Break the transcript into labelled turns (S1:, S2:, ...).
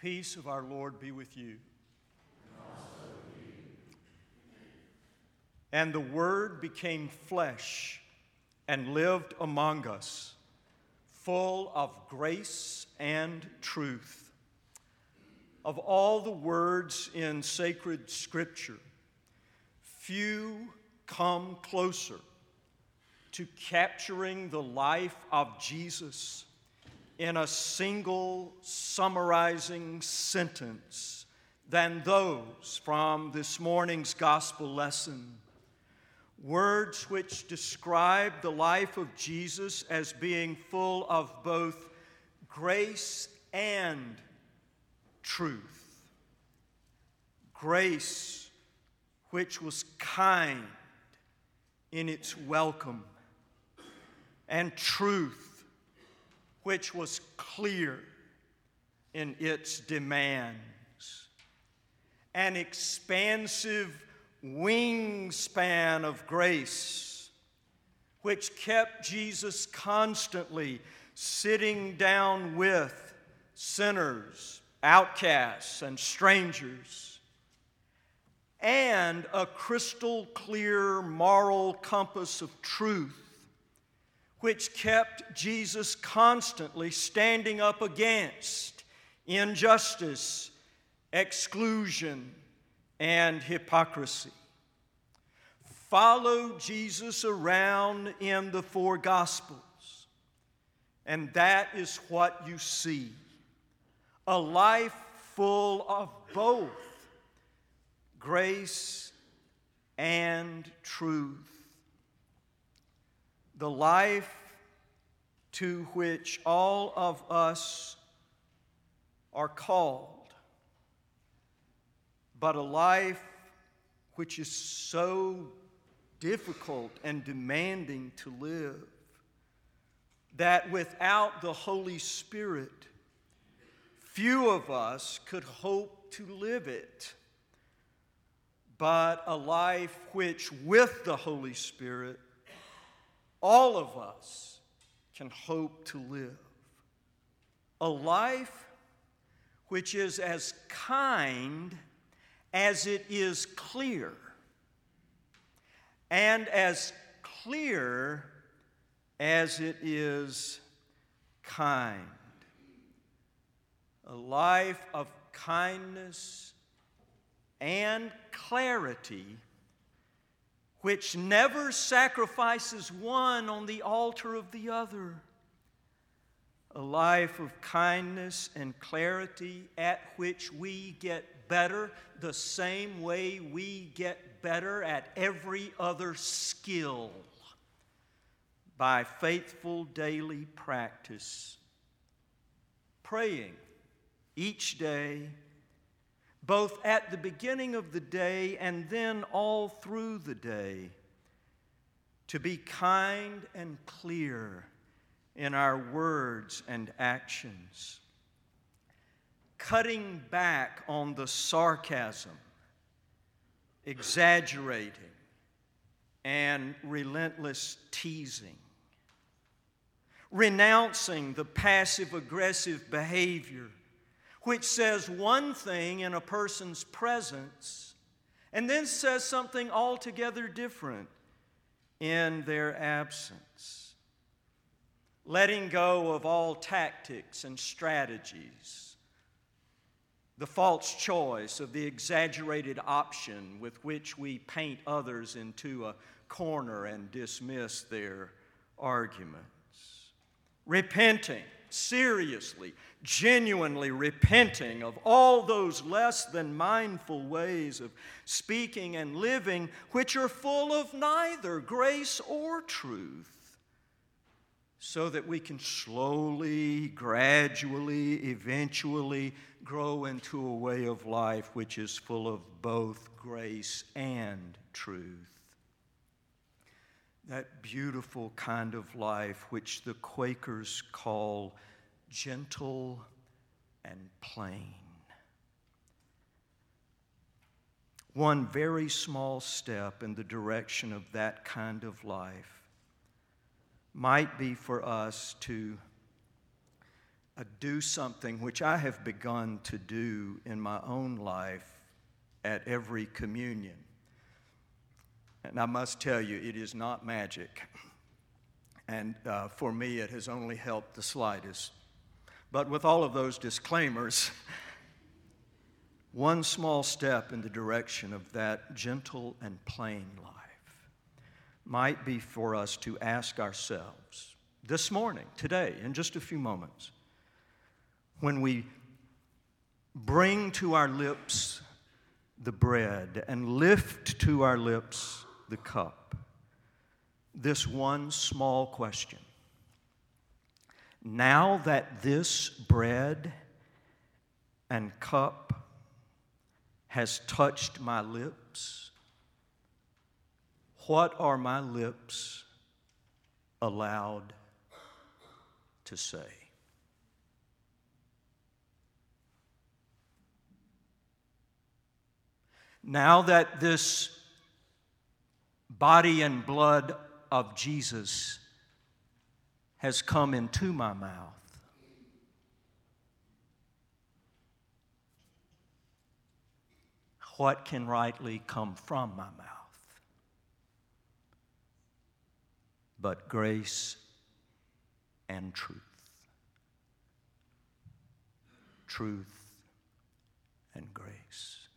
S1: peace of our Lord be with you. And the Word became flesh and lived among us, full of grace and truth. Of all the words in sacred scripture, few come closer to capturing the life of Jesus in a single summarizing sentence than those from this morning's gospel lesson. Words which describe the life of Jesus as being full of both grace and truth. Grace which was kind in its welcome, and truth which was clear in its demands. An expansive wingspan of grace, which kept Jesus constantly sitting down with sinners, outcasts, and strangers, and a crystal clear moral compass of truth, which kept Jesus constantly standing up against injustice, exclusion, and hypocrisy. Follow Jesus around in the four Gospels, and that is what you see a life full of both grace and truth. The life to which all of us are called but a life which is so difficult and demanding to live that without the Holy Spirit, few of us could hope to live it. But a life which, with the Holy Spirit, all of us can hope to live. A life which is as kind as it is clear, and as clear as it is kind. A life of kindness and clarity which never sacrifices one on the altar of the other. A life of kindness and clarity at which we get better the same way we get better at every other skill by faithful daily practice. Praying each day, both at the beginning of the day and then all through the day, to be kind and clear in our words and actions. Cutting back on the sarcasm, exaggerating, and relentless teasing, renouncing the passive aggressive behavior which says one thing in a person's presence and then says something altogether different in their absence. Letting go of all tactics and strategies the false choice of the exaggerated option with which we paint others into a corner and dismiss their arguments. Repenting, seriously, genuinely repenting of all those less than mindful ways of speaking and living which are full of neither grace or truth so that we can slowly, gradually, eventually grow into a way of life which is full of both grace and truth. That beautiful kind of life which the Quakers call gentle and plain. One very small step in the direction of that kind of life might be for us to uh, do something which I have begun to do in my own life at every communion. And I must tell you, it is not magic. And uh, for me, it has only helped the slightest. But with all of those disclaimers, one small step in the direction of that gentle and plain life might be for us to ask ourselves this morning, today, in just a few moments, when we bring to our lips the bread and lift to our lips the cup, this one small question. Now that this bread and cup has touched my lips, what are my lips allowed to say? Now that this body and blood of Jesus has come into my mouth, what can rightly come from my mouth? But grace and truth. Truth and grace.